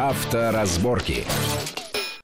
Авторазборки.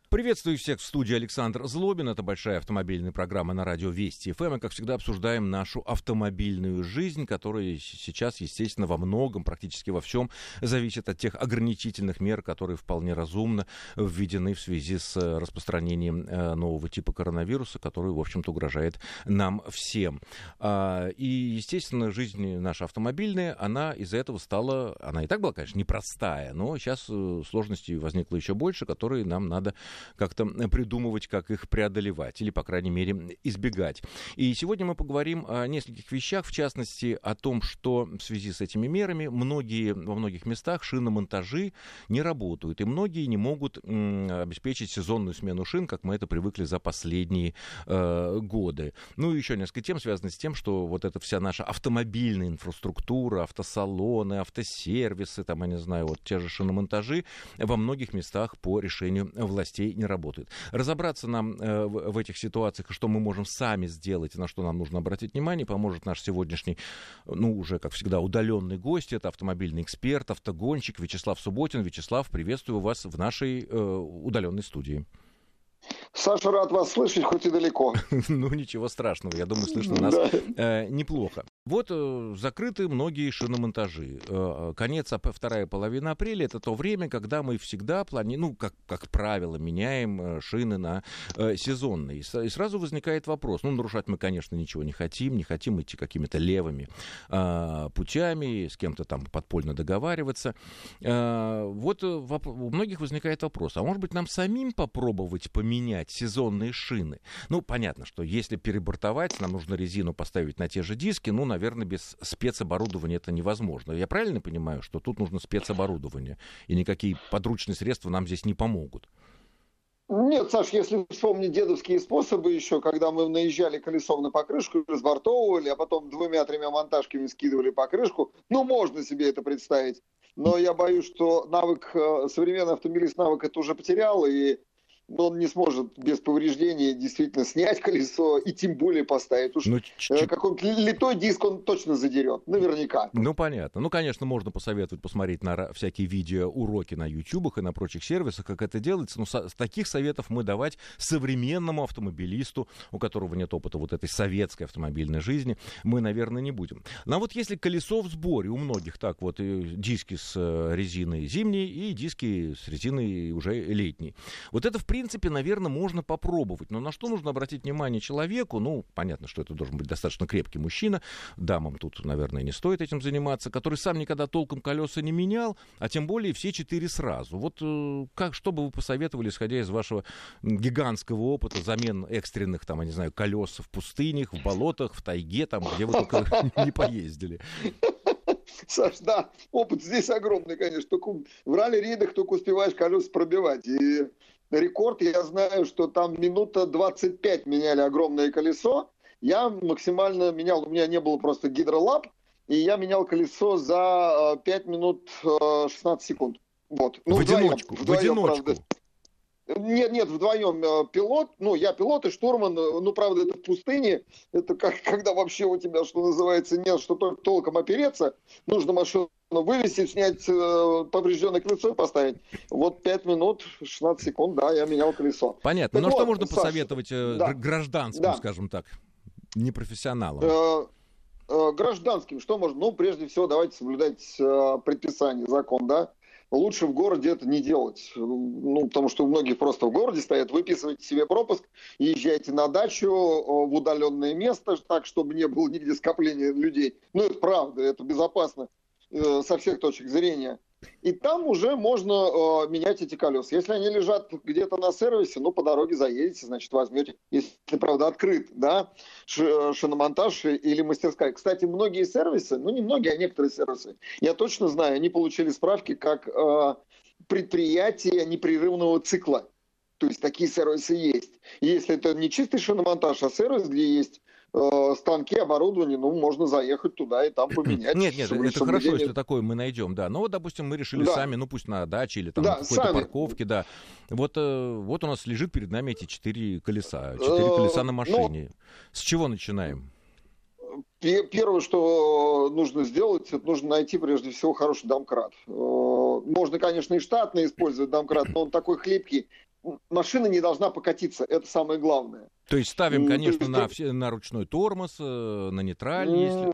Приветствую всех в студии Александр Злобин. Это большая автомобильная программа на радио Вести ФМ. И, как всегда, обсуждаем нашу автомобильную жизнь, которая сейчас, естественно, во многом, практически во всем, зависит от тех ограничительных мер, которые вполне разумно введены в связи с э, распространением э, нового типа коронавируса, который, в общем-то, угрожает нам всем. А, и, естественно, жизнь наша автомобильная, она из-за этого стала, она и так была, конечно, непростая, но сейчас э, сложностей возникло еще больше, которые нам надо как-то придумывать, как их преодолевать или, по крайней мере, избегать. И сегодня мы поговорим о нескольких вещах, в частности, о том, что в связи с этими мерами многие, во многих местах шиномонтажи не работают, и многие не могут обеспечить сезонную смену шин, как мы это привыкли за последние э, годы. Ну и еще несколько тем, связанных с тем, что вот эта вся наша автомобильная инфраструктура, автосалоны, автосервисы, там, я не знаю, вот те же шиномонтажи во многих местах по решению властей не работают. Разобраться нам э, в, в этих ситуациях, что мы можем сами сделать, на что нам нужно обратить внимание, поможет наш сегодняшний, ну, уже, как всегда, удаленный гость. Это автомобильный эксперт, автогонщик Вячеслав Субботин. Вячеслав, приветствую вас в нашей э, удаленной студии. Саша, рад вас слышать, хоть и далеко. ну, ничего страшного, я думаю, слышно нас э, неплохо. Вот э, закрыты многие шиномонтажи. Э, конец, вторая половина апреля, это то время, когда мы всегда планируем, ну, как, как правило, меняем э, шины на сезонные. И сразу возникает вопрос, ну, нарушать мы, конечно, ничего не хотим, не хотим идти какими-то левыми путями, с кем-то там подпольно договариваться. Вот у многих возникает вопрос, а может быть, нам самим попробовать поменять менять сезонные шины. Ну, понятно, что если перебортовать, нам нужно резину поставить на те же диски, ну, наверное, без спецоборудования это невозможно. Я правильно понимаю, что тут нужно спецоборудование, и никакие подручные средства нам здесь не помогут? Нет, Саш, если вспомнить дедовские способы еще, когда мы наезжали колесом на покрышку, разбортовывали, а потом двумя-тремя монтажками скидывали покрышку, ну, можно себе это представить. Но я боюсь, что навык, э, современный автомобилист навык это уже потерял, и он не сможет без повреждений действительно снять колесо и тем более поставить. Уж ну, э, какой-нибудь литой диск он точно задерет, наверняка. Ну, понятно. Ну, конечно, можно посоветовать посмотреть на всякие видео, уроки на ютубах и на прочих сервисах, как это делается, но со- таких советов мы давать современному автомобилисту, у которого нет опыта вот этой советской автомобильной жизни, мы, наверное, не будем. Но вот если колесо в сборе, у многих так вот, диски с э, резиной зимней и диски с резиной уже летней. Вот это, в принципе, принципе, наверное, можно попробовать. Но на что нужно обратить внимание человеку? Ну, понятно, что это должен быть достаточно крепкий мужчина. Дамам тут, наверное, не стоит этим заниматься. Который сам никогда толком колеса не менял, а тем более все четыре сразу. Вот э, как, что бы вы посоветовали, исходя из вашего гигантского опыта замен экстренных, там, я не знаю, колес в пустынях, в болотах, в тайге, там, где вы только не поездили? Саш, да, опыт здесь огромный, конечно. Только в ралли-рейдах только успеваешь колеса пробивать. И рекорд, я знаю, что там минута 25 меняли огромное колесо. Я максимально менял, у меня не было просто гидролап, и я менял колесо за 5 э, минут 16 э, секунд. Вот. Ну, в одиночку, вдвоем, в одиночку. Правда. Нет, нет, вдвоем э, пилот, ну, я пилот и штурман, ну, правда, это в пустыне, это как, когда вообще у тебя, что называется, нет, что только толком опереться, нужно машину вывести, снять э, поврежденное колесо и поставить. Вот 5 минут, 16 секунд, да, я менял колесо. Понятно. Так Но ну, вот, что можно Саша, посоветовать э, да, гражданскому, да. скажем так, непрофессионалам? Э, э, гражданским что можно? Ну, прежде всего, давайте соблюдать э, предписание, закон, да. Лучше в городе это не делать. Ну, потому что у многих просто в городе стоят. Выписывайте себе пропуск, езжайте на дачу в удаленное место, так, чтобы не было нигде скопления людей. Ну, это правда, это безопасно. Э, со всех точек зрения. И там уже можно э, менять эти колеса. Если они лежат где-то на сервисе, ну, по дороге заедете, значит, возьмете, если, правда, открыт, да, э, шиномонтаж или мастерская. Кстати, многие сервисы, ну, не многие, а некоторые сервисы, я точно знаю, они получили справки как э, предприятие непрерывного цикла. То есть такие сервисы есть. Если это не чистый шиномонтаж, а сервис, где есть Э, станки, оборудование, ну, можно заехать туда и там поменять. Нет, нет, это хорошо, если такое мы найдем, да. Но вот, допустим, мы решили да. сами, ну, пусть на даче или там да, какой-то парковке, да. Вот, э, вот у нас лежит перед нами эти четыре колеса, четыре э, колеса на ну, машине. С чего начинаем? Первое, что нужно сделать, это нужно найти прежде всего хороший домкрат. Можно, конечно, и штатно использовать домкрат, но он такой хлипкий. Машина не должна покатиться, это самое главное. То есть ставим, конечно, на, на ручной тормоз, э, на нейтраль, если...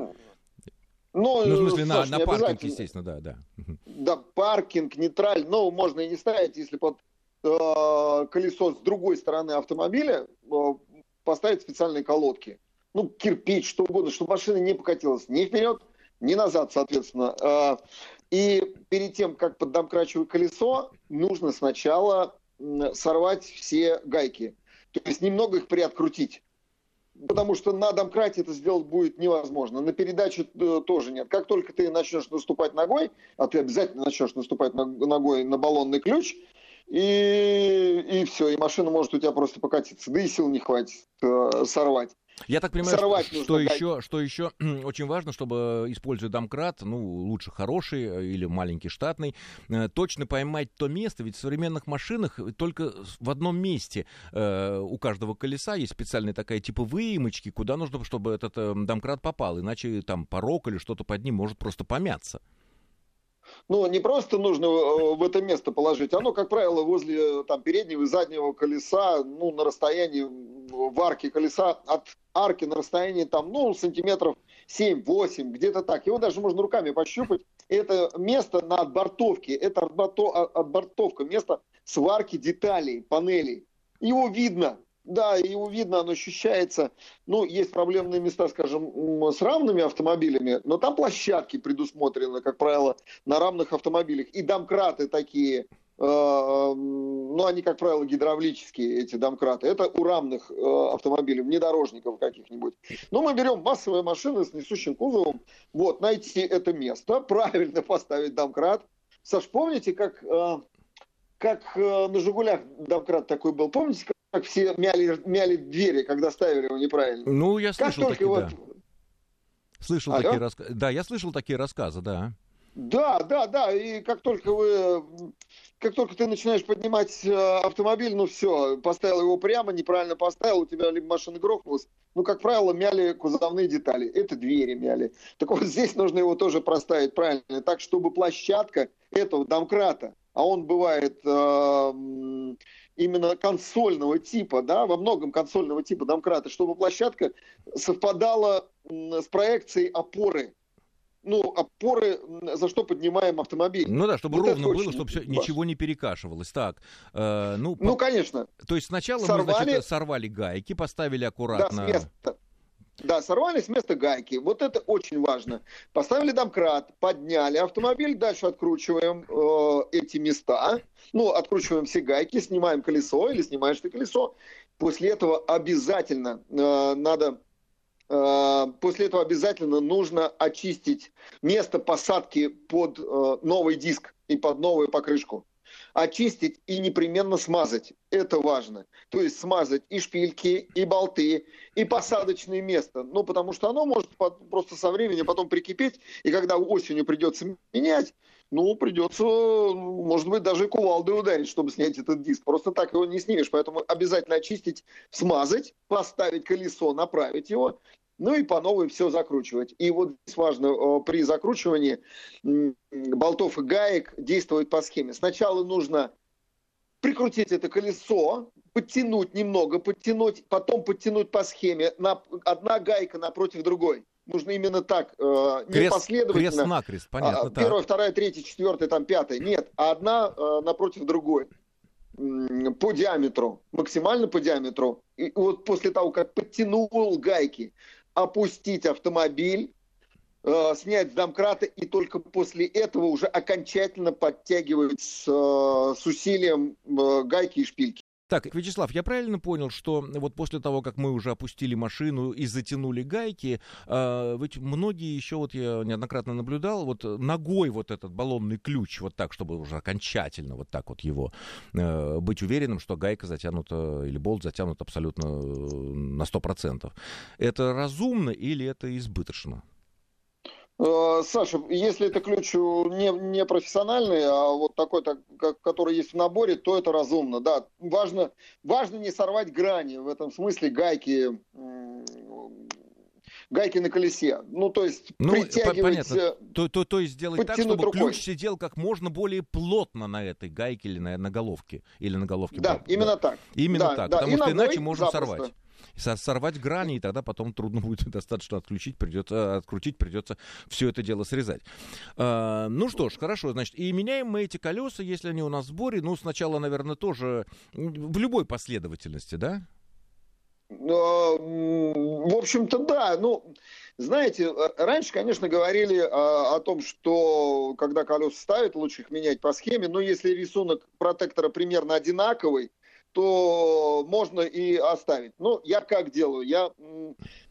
Ну, ну, в смысле, Саш, на, на паркинг, естественно, да, да. Да, паркинг, нейтраль, но можно и не ставить, если под э, колесо с другой стороны автомобиля э, поставить специальные колодки. Ну, кирпич, что угодно, чтобы машина не покатилась ни вперед, ни назад, соответственно. Э, и перед тем, как поддомкрачивать колесо, нужно сначала сорвать все гайки. То есть немного их приоткрутить потому что на домкрате это сделать будет невозможно. На передаче э, тоже нет. Как только ты начнешь наступать ногой, а ты обязательно начнешь наступать ногой на баллонный ключ, и, и все, и машина может у тебя просто покатиться. Да и сил не хватит э, сорвать. Я так понимаю, Сорвать что, что, еще, что еще очень важно, чтобы, используя домкрат, ну, лучше хороший э, или маленький штатный, э, точно поймать то место, ведь в современных машинах только в одном месте э, у каждого колеса есть специальная такая типа выемочки, куда нужно, чтобы этот э, домкрат попал, иначе там порог или что-то под ним может просто помяться. Ну, не просто нужно э, в это место положить, оно, как правило, возле там, переднего и заднего колеса, ну, на расстоянии в арке колеса от арки на расстоянии там, ну, сантиметров 7-8, где-то так. Его даже можно руками пощупать. Это место на отбортовке, это а, отбортовка, место сварки деталей, панелей. Его видно, да, его видно, оно ощущается. Ну, есть проблемные места, скажем, с равными автомобилями, но там площадки предусмотрены, как правило, на равных автомобилях. И домкраты такие, ну, они, как правило, гидравлические, эти домкраты. Это у равных э, автомобилей, внедорожников каких-нибудь. Но мы берем массовые машины с несущим кузовом, вот, найти это место, правильно поставить домкрат. Саш, помните, как... Э, как на «Жигулях» домкрат такой был. Помните, как все мяли, мяли двери, когда ставили его неправильно. Ну, я слышал такие, вот... да. Слышал Алло? такие рассказы. Да, я слышал такие рассказы, да. Да, да, да. И как только вы, как только ты начинаешь поднимать э, автомобиль, ну все, поставил его прямо, неправильно поставил, у тебя либо машина грохнулась. Ну, как правило, мяли кузовные детали. Это двери мяли. Так вот здесь нужно его тоже проставить правильно, так чтобы площадка этого домкрата, а он бывает э, именно консольного типа, да, во многом консольного типа домкрата, чтобы площадка совпадала с проекцией опоры ну, опоры, за что поднимаем автомобиль. Ну да, чтобы вот ровно было, чтобы все, ничего не перекашивалось. Так, э, ну, ну, по... конечно. То есть сначала сорвали... мы, значит, сорвали гайки, поставили аккуратно... Да, с места. Да, сорвали с места гайки. Вот это очень важно. Поставили домкрат, подняли автомобиль, дальше откручиваем э, эти места. Ну, откручиваем все гайки, снимаем колесо или снимаешь ты колесо. После этого обязательно э, надо После этого обязательно нужно очистить место посадки под э, новый диск и под новую покрышку очистить и непременно смазать. Это важно. То есть смазать и шпильки, и болты, и посадочное место. Ну, потому что оно может просто со временем потом прикипеть, и когда осенью придется менять, ну, придется, может быть, даже кувалдой ударить, чтобы снять этот диск. Просто так его не снимешь. Поэтому обязательно очистить, смазать, поставить колесо, направить его ну и по новой все закручивать. И вот здесь важно при закручивании болтов и гаек действовать по схеме. Сначала нужно прикрутить это колесо, подтянуть немного, подтянуть, потом подтянуть по схеме. На, одна гайка напротив другой. Нужно именно так, э, не крест, последовательно. Крест-накрест, понятно. А, первая, вторая, третья, четвертая, там пятая. Нет, а одна э, напротив другой по диаметру, максимально по диаметру. И вот после того, как подтянул гайки, опустить автомобиль, э, снять с и только после этого уже окончательно подтягивать с, э, с усилием э, гайки и шпильки. Так, Вячеслав, я правильно понял, что вот после того, как мы уже опустили машину и затянули гайки, э, ведь многие еще, вот я неоднократно наблюдал, вот ногой вот этот баллонный ключ, вот так, чтобы уже окончательно вот так вот его, э, быть уверенным, что гайка затянута или болт затянут абсолютно на 100%. Это разумно или это избыточно? Э, Саша, если это ключ не, не профессиональный, а вот такой, так, который есть в наборе, то это разумно. Да, важно, важно не сорвать грани. В этом смысле гайки гайки на колесе. Ну, то есть ну, притягивать... Понятно. Э, то, то, то есть сделать так, чтобы рукой. ключ сидел как можно более плотно на этой гайке или на, на головке. Или на головке. Да, баб. именно да. так. Именно да, так, да. потому и что иначе запросто. сорвать сорвать грани, и тогда потом трудно будет достаточно отключить, придется открутить, придется все это дело срезать. А, ну что ж, хорошо, значит, и меняем мы эти колеса, если они у нас в сборе, ну, сначала, наверное, тоже в любой последовательности, да? А, в общем-то, да. Ну, знаете, э, раньше, конечно, говорили о, о том, что когда колеса ставят, лучше их менять по схеме. Но если рисунок протектора примерно одинаковый, то можно и оставить. Ну, я как делаю? Я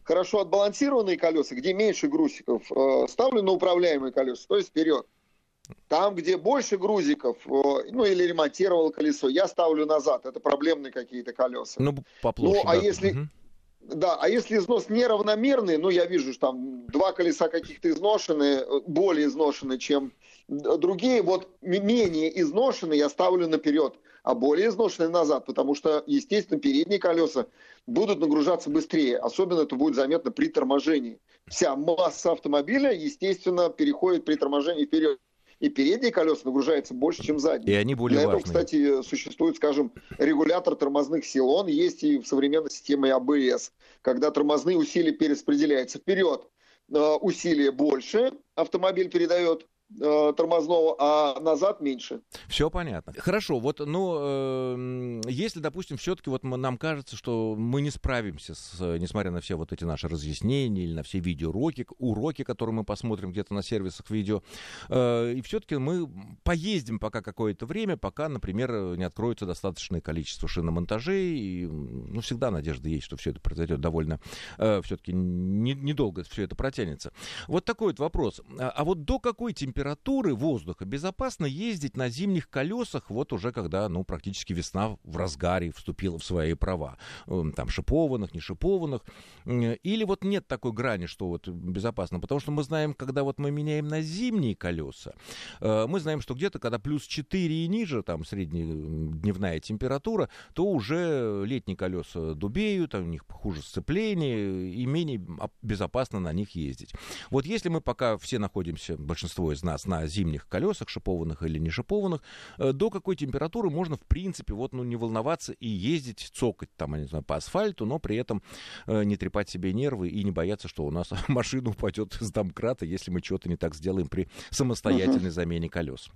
хорошо отбалансированные колеса, где меньше грузиков, э, ставлю на управляемые колеса, то есть вперед. Там, где больше грузиков, э, ну или ремонтировал колесо, я ставлю назад. Это проблемные какие-то колеса. Ну, по площади, ну а да. если... Угу. Да, а если износ неравномерный, ну, я вижу, что там два колеса каких-то изношены, более изношены, чем другие, вот менее изношенные я ставлю наперед а более изношенные назад, потому что, естественно, передние колеса будут нагружаться быстрее. Особенно это будет заметно при торможении. Вся масса автомобиля, естественно, переходит при торможении вперед. И передние колеса нагружаются больше, чем задние. И они более Для важные. этого, кстати, существует, скажем, регулятор тормозных сил. Он есть и в современной системе АБС, когда тормозные усилия перераспределяются вперед. Э, усилие больше автомобиль передает, Э, тормозного, а назад меньше. Все понятно. Хорошо, вот, ну, э, если, допустим, все-таки вот мы, нам кажется, что мы не справимся, с, несмотря на все вот эти наши разъяснения или на все видеоуроки, уроки, которые мы посмотрим где-то на сервисах видео, э, и все-таки мы поездим пока какое-то время, пока, например, не откроется достаточное количество шиномонтажей, и, ну, всегда надежда есть, что все это произойдет довольно, э, все-таки недолго не все это протянется. Вот такой вот вопрос. А, а вот до какой температуры температуры воздуха безопасно ездить на зимних колесах, вот уже когда, ну, практически весна в разгаре вступила в свои права. Эм, там шипованных, не шипованных. Или вот нет такой грани, что вот безопасно. Потому что мы знаем, когда вот мы меняем на зимние колеса, э, мы знаем, что где-то, когда плюс 4 и ниже, там среднедневная температура, то уже летние колеса дубеют, у них хуже сцепление, и менее безопасно на них ездить. Вот если мы пока все находимся, большинство из нас, нас на зимних колесах, шипованных или не шипованных, э, до какой температуры можно, в принципе, вот, ну, не волноваться и ездить, цокать там, я не знаю, по асфальту, но при этом э, не трепать себе нервы и не бояться, что у нас машина упадет с домкрата, если мы что-то не так сделаем при самостоятельной замене колес.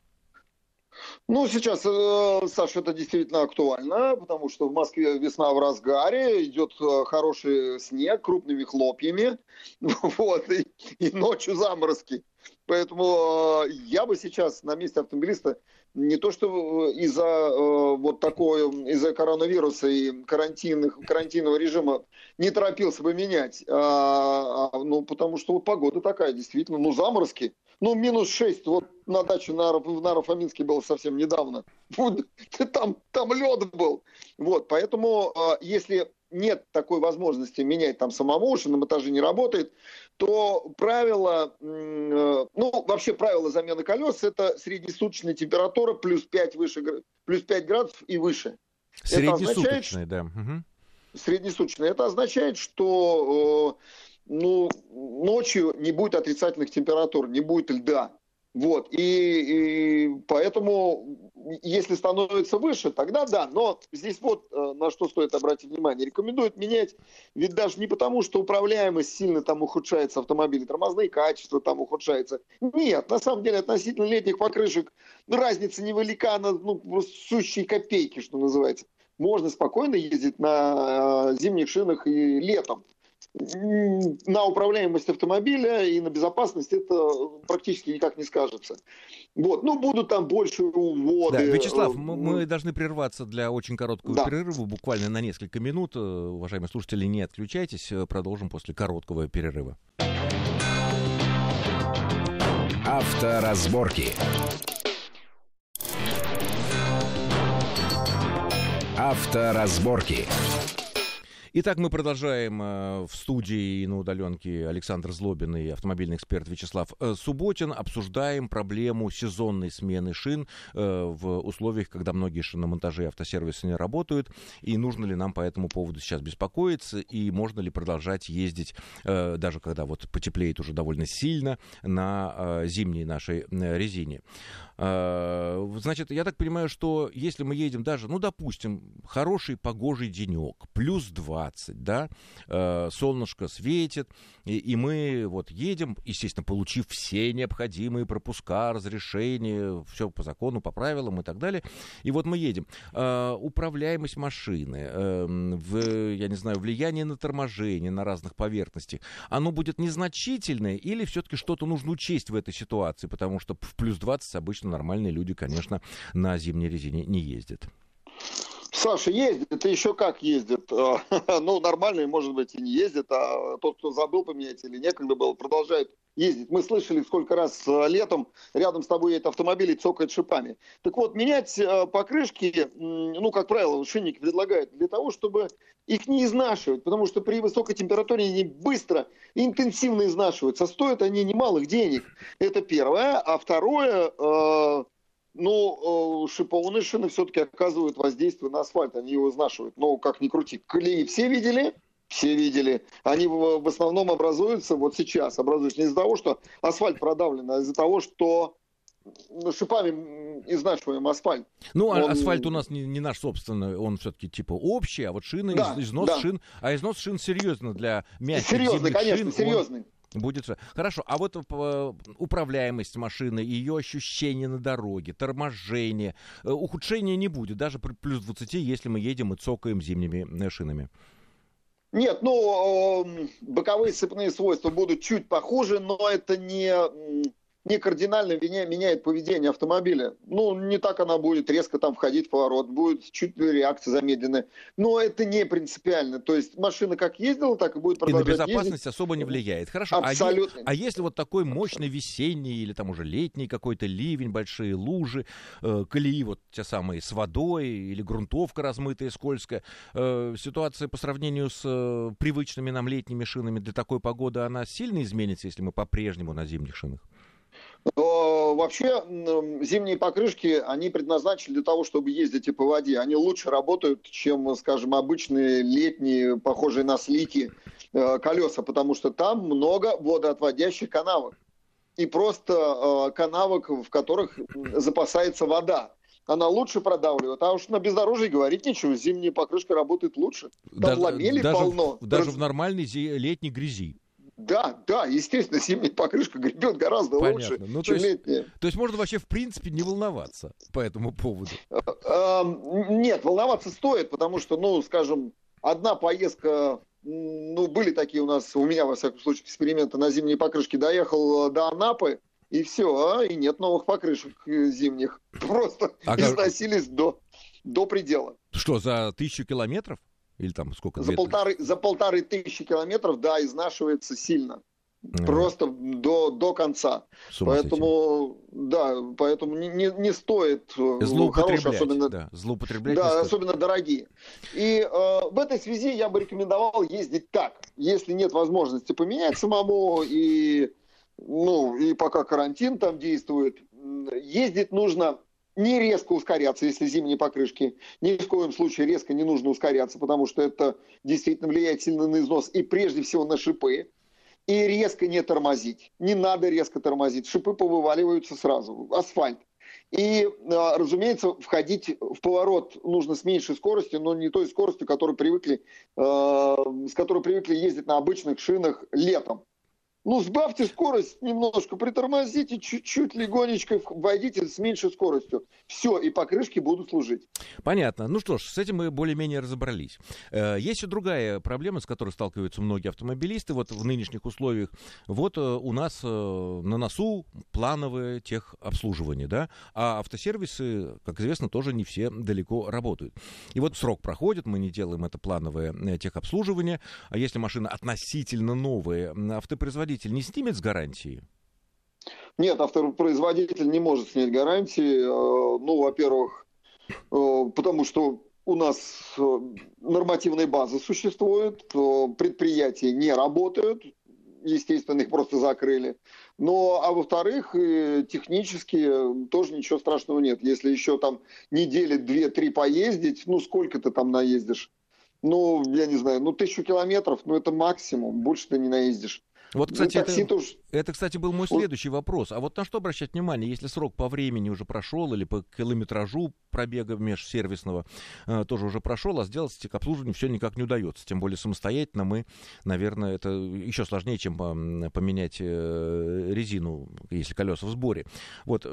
Ну, сейчас, э, Саша, это действительно актуально, потому что в Москве весна в разгаре, идет хороший снег крупными хлопьями, вот, и, и ночью заморозки. Поэтому э, я бы сейчас на месте автомобилиста не то что из-за э, вот такой, из-за коронавируса и карантинных, карантинного режима не торопился бы менять, а, а, ну, потому что вот погода такая, действительно, ну, заморозки. Ну, минус 6, вот на даче на, в Наро-Фоминске было совсем недавно. Там, там лед был. Вот, поэтому, э, если нет такой возможности менять там самому, шиномонтажи не работает, то правило, э, ну, вообще правило замены колес – это среднесуточная температура плюс 5, выше, плюс 5 градусов и выше. Среднесуточная, да. Угу. Среднесуточная. Это означает, что э, ну, ночью не будет отрицательных температур, не будет льда. Вот, и, и поэтому, если становится выше, тогда да, но здесь вот э, на что стоит обратить внимание. Рекомендуют менять, ведь даже не потому, что управляемость сильно там ухудшается автомобиля, тормозные качества там ухудшаются. Нет, на самом деле относительно летних покрышек разница невелика, на ну, сущие копейки, что называется. Можно спокойно ездить на э, зимних шинах и летом на управляемость автомобиля и на безопасность это практически никак не скажется. Вот. Ну, будут там больше уводы. Да, Вячеслав, э, мы, мы должны прерваться для очень короткого да. перерыва, буквально на несколько минут. Э, уважаемые слушатели, не отключайтесь, э, продолжим после короткого перерыва. Авторазборки. Авторазборки. Итак, мы продолжаем э, в студии и на удаленке Александр Злобин и автомобильный эксперт Вячеслав э, Субботин. Обсуждаем проблему сезонной смены шин э, в условиях, когда многие шиномонтажи и автосервисы не работают. И нужно ли нам по этому поводу сейчас беспокоиться, и можно ли продолжать ездить, даже когда вот потеплеет уже довольно сильно, на зимней нашей резине. Значит, я так понимаю, что если мы едем даже, ну, допустим, хороший погожий денек, плюс 20, да, э, солнышко светит, и, и мы вот едем, естественно, получив все необходимые пропуска, разрешения, все по закону, по правилам и так далее, и вот мы едем. Э, управляемость машины, э, в, я не знаю, влияние на торможение на разных поверхностях, оно будет незначительное или все-таки что-то нужно учесть в этой ситуации, потому что в плюс 20 обычно нормальные люди, конечно, на зимней резине не ездят. Саша ездит, и еще как ездит. Ну, нормальные, может быть, и не ездит, а тот, кто забыл поменять или некогда было, продолжает ездить. Мы слышали, сколько раз э, летом рядом с тобой едет автомобиль и цокает шипами. Так вот, менять э, покрышки, ну, как правило, шинники предлагают для того, чтобы их не изнашивать, потому что при высокой температуре они быстро, интенсивно изнашиваются. Стоят они немалых денег. Это первое. А второе, ну, э, шипованные шины все-таки оказывают воздействие на асфальт, они его изнашивают. Ну, как ни крути. Колеи все видели? Все видели. Они в основном образуются вот сейчас, образуются не из-за того, что асфальт продавлен, а из-за того, что шипами изнашиваем асфальт. Ну, а он... асфальт у нас не, не наш собственный, он все-таки типа общий, а вот шины, да, износ да. шин, а износ шин серьезно для мягких Серьезный, конечно, шин, серьезный. Он Будет хорошо. А вот э, управляемость машины, ее ощущение на дороге, торможение, э, ухудшения не будет, даже при плюс 20, если мы едем и цокаем зимними э, шинами. Нет, ну, боковые цепные свойства будут чуть похуже, но это не не кардинально меняет поведение автомобиля. Ну, не так она будет резко там входить в поворот, будет чуть реакция замедленная. Но это не принципиально. То есть машина как ездила, так и будет продолжать И на безопасность ездить. особо не влияет. Хорошо. Абсолютно. А, а если вот такой мощный весенний или там уже летний какой-то ливень, большие лужи, э, колеи вот те самые с водой или грунтовка размытая, скользкая, э, ситуация по сравнению с э, привычными нам летними шинами для такой погоды, она сильно изменится, если мы по-прежнему на зимних шинах? Вообще зимние покрышки, они предназначены для того, чтобы ездить и по воде. Они лучше работают, чем, скажем, обычные летние, похожие на слики э, колеса, потому что там много водоотводящих канавок. И просто э, канавок, в которых запасается вода она лучше продавливает. А уж на бездорожье говорить нечего, зимняя покрышка работает лучше. Там даже, ламели даже, полно. Даже в нормальной летней грязи. Да, да, естественно, зимняя покрышка гребет гораздо Понятно. лучше, ну, чем то есть, летняя. То есть можно вообще в принципе не волноваться по этому поводу? Э, эм, нет, волноваться стоит, потому что, ну, скажем, одна поездка, ну, были такие у нас, у меня, во всяком случае, эксперименты на зимней покрышке, доехал до Анапы, и все, а, и нет новых покрышек зимних. Просто а износились как... до, до предела. Что, за тысячу километров? Или там сколько? За полторы, за полторы тысячи километров, да, изнашивается сильно. Mm. Просто до, до конца. Поэтому, да, поэтому не, не, не стоит э, злоупотреблять, хорошие, особенно, да, злоупотреблять да, особенно дорогие. И э, в этой связи я бы рекомендовал ездить так. Если нет возможности поменять самому, и, ну, и пока карантин там действует, ездить нужно не резко ускоряться, если зимние покрышки. Ни в коем случае резко не нужно ускоряться, потому что это действительно влияет сильно на износ и прежде всего на шипы. И резко не тормозить. Не надо резко тормозить. Шипы повываливаются сразу. Асфальт. И, а, разумеется, входить в поворот нужно с меньшей скоростью, но не той скоростью, которой привыкли, а, с которой привыкли ездить на обычных шинах летом. Ну, сбавьте скорость немножко, притормозите чуть-чуть, легонечко, войдите с меньшей скоростью. Все, и покрышки будут служить. Понятно. Ну что ж, с этим мы более-менее разобрались. Э, есть и другая проблема, с которой сталкиваются многие автомобилисты вот в нынешних условиях. Вот э, у нас э, на носу плановое техобслуживание, да, а автосервисы, как известно, тоже не все далеко работают. И вот срок проходит, мы не делаем это плановое техобслуживание, а если машина относительно новая, автопроизводитель автопроизводитель не снимет с гарантии? Нет, автопроизводитель не может снять гарантии. Э, ну, во-первых, э, потому что у нас э, нормативной базы существует, э, предприятия не работают, естественно, их просто закрыли. Но, а во-вторых, технически тоже ничего страшного нет. Если еще там недели две-три поездить, ну сколько ты там наездишь? Ну, я не знаю, ну тысячу километров, ну это максимум, больше ты не наездишь. Вот, ну, кстати, это, тоже... это, кстати, был мой следующий вопрос. А вот на что обращать внимание, если срок по времени уже прошел или по километражу пробега межсервисного э, тоже уже прошел, а сделать техобслуживание все никак не удается. Тем более самостоятельно мы, наверное, это еще сложнее, чем поменять э, резину, если колеса в сборе. Вот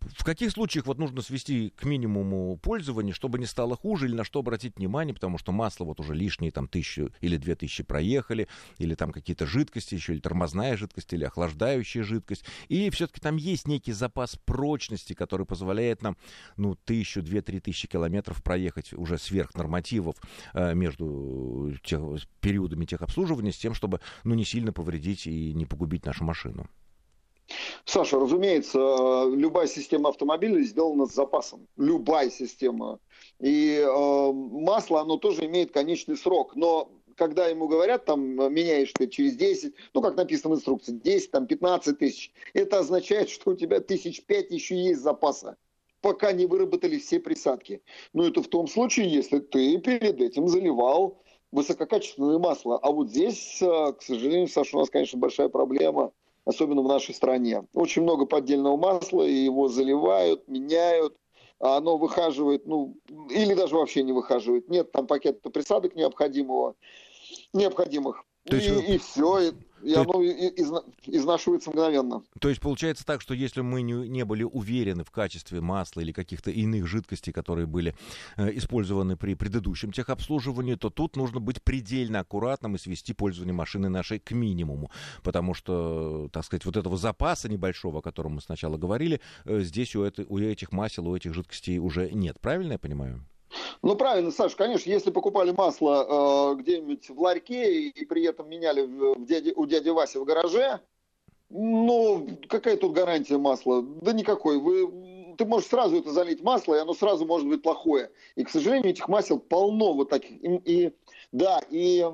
в каких случаях вот нужно свести к минимуму пользования, чтобы не стало хуже, или на что обратить внимание, потому что масло вот уже лишние там тысячу или две тысячи проехали, или там какие-то жидкости еще, или тормозная жидкость, или охлаждающая жидкость, и все-таки там есть некий запас прочности, который позволяет нам, ну, тысячу, две, три тысячи километров проехать уже сверх нормативов э, между тех, периодами техобслуживания с тем, чтобы, ну, не сильно повредить и не погубить нашу машину. Саша, разумеется, любая система автомобиля сделана с запасом. Любая система. И э, масло, оно тоже имеет конечный срок. Но когда ему говорят, там, меняешь ты через 10, ну, как написано в инструкции, 10, там, 15 тысяч, это означает, что у тебя тысяч пять еще есть запаса пока не выработали все присадки. Но это в том случае, если ты перед этим заливал высококачественное масло. А вот здесь, э, к сожалению, Саша, у нас, конечно, большая проблема – особенно в нашей стране. Очень много поддельного масла, и его заливают, меняют, а оно выхаживает, ну, или даже вообще не выхаживает. Нет там пакета присадок необходимого, необходимых. То есть... и, и все, и То оно из, изнашивается мгновенно. То есть получается так, что если мы не, не были уверены в качестве масла или каких-то иных жидкостей, которые были э, использованы при предыдущем техобслуживании, то тут нужно быть предельно аккуратным и свести пользование машины нашей к минимуму. Потому что, так сказать, вот этого запаса небольшого, о котором мы сначала говорили, э, здесь у, этой, у этих масел, у этих жидкостей уже нет. Правильно я понимаю? Ну, правильно, Саш, конечно, если покупали масло э, где-нибудь в ларьке и, при этом меняли в, в дяди, у дяди Васи в гараже, ну, какая тут гарантия масла? Да никакой. Вы, ты можешь сразу это залить масло, и оно сразу может быть плохое. И, к сожалению, этих масел полно вот таких. И, и да, и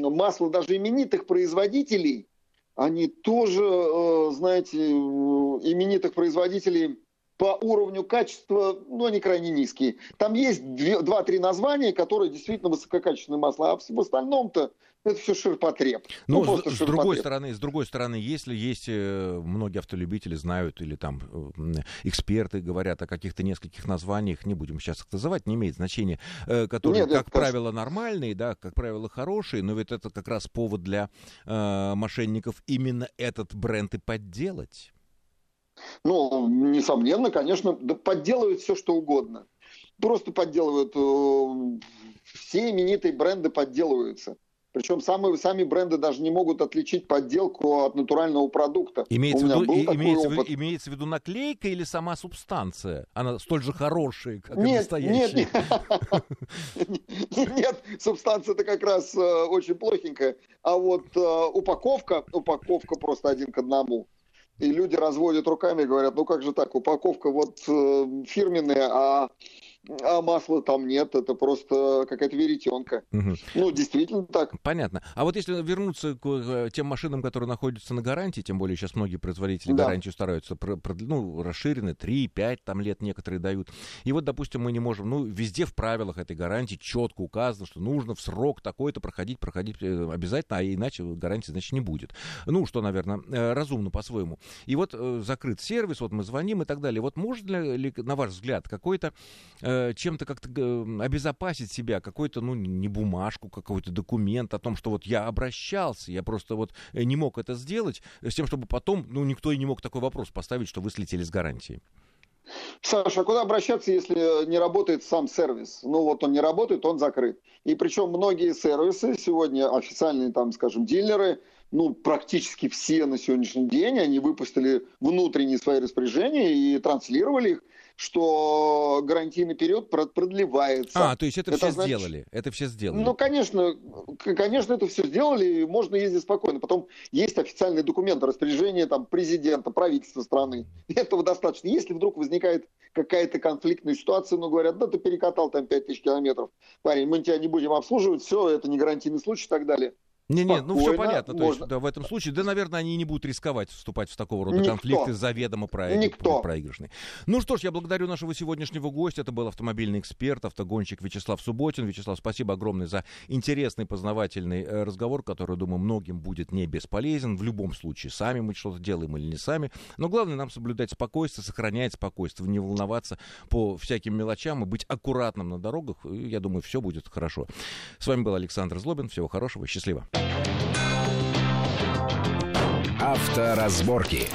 масло даже именитых производителей, они тоже, э, знаете, именитых производителей по уровню качества, ну, они крайне низкие. Там есть два-три названия, которые действительно высококачественные масла, а в остальном-то это все ширпотреб. Ну, ну с, с другой стороны, с другой стороны, если есть э, многие автолюбители знают или там эксперты говорят о каких-то нескольких названиях, не будем сейчас их называть, не имеет значения, э, которые, Нет, как правило, нормальные, да, как правило, хорошие, но ведь это как раз повод для э, мошенников именно этот бренд и подделать. Ну, несомненно, конечно, да подделывают все, что угодно. Просто подделывают. Э, все именитые бренды подделываются. Причем самые, сами бренды даже не могут отличить подделку от натурального продукта. Имеется, в виду, имеется, в, имеется в виду наклейка или сама субстанция? Она столь же хорошая, как нет, и настоящая? Нет, нет, нет, субстанция-то как раз э, очень плохенькая. А вот э, упаковка, упаковка просто один к одному и люди разводят руками и говорят, ну как же так, упаковка вот э, фирменная, а а масла там нет, это просто какая-то веретенка. Угу. Ну, действительно так. Понятно. А вот если вернуться к э, тем машинам, которые находятся на гарантии, тем более сейчас многие производители да. гарантию стараются, ну, расширены, 3-5 там лет некоторые дают. И вот, допустим, мы не можем, ну, везде в правилах этой гарантии четко указано, что нужно в срок такой-то проходить, проходить э, обязательно, а иначе гарантии, значит, не будет. Ну, что, наверное, э, разумно по-своему. И вот закрыт сервис, вот мы звоним и так далее. Вот может ли, на ваш взгляд, какой-то Э, чем-то как-то обезопасить себя, какой-то, ну, не бумажку, какой-то документ о том, что вот я обращался, я просто вот э, не мог это сделать, с тем, чтобы потом, ну, никто и не мог такой вопрос поставить, что вы слетели с гарантией. Саша, а куда обращаться, если не работает сам сервис? Ну вот он не работает, он закрыт. И причем многие сервисы сегодня, официальные там, скажем, дилеры, ну, практически все на сегодняшний день, они выпустили внутренние свои распоряжения и транслировали их что гарантийный период продлевается. А, то есть это, это все значит... сделали? Это все сделали? Ну, конечно, конечно, это все сделали, и можно ездить спокойно. Потом есть официальные документы, распоряжение там, президента, правительства страны. Этого достаточно. Если вдруг возникает какая-то конфликтная ситуация, ну, говорят, да, ты перекатал там 5000 километров, парень, мы тебя не будем обслуживать, все, это не гарантийный случай и так далее. Не, не, ну все понятно. То есть, да, в этом случае, да, наверное, они не будут рисковать вступать в такого рода Никто. конфликты заведомо про Никто. проигрышные. Ну что ж, я благодарю нашего сегодняшнего гостя. Это был автомобильный эксперт, автогонщик Вячеслав Субботин. Вячеслав, спасибо огромное за интересный, познавательный э, разговор, который, думаю, многим будет не бесполезен. В любом случае, сами мы что-то делаем или не сами. Но главное нам соблюдать спокойствие, сохранять спокойствие, не волноваться по всяким мелочам и быть аккуратным на дорогах. И, я думаю, все будет хорошо. С вами был Александр Злобин. Всего хорошего. Счастливо. Авторазборки.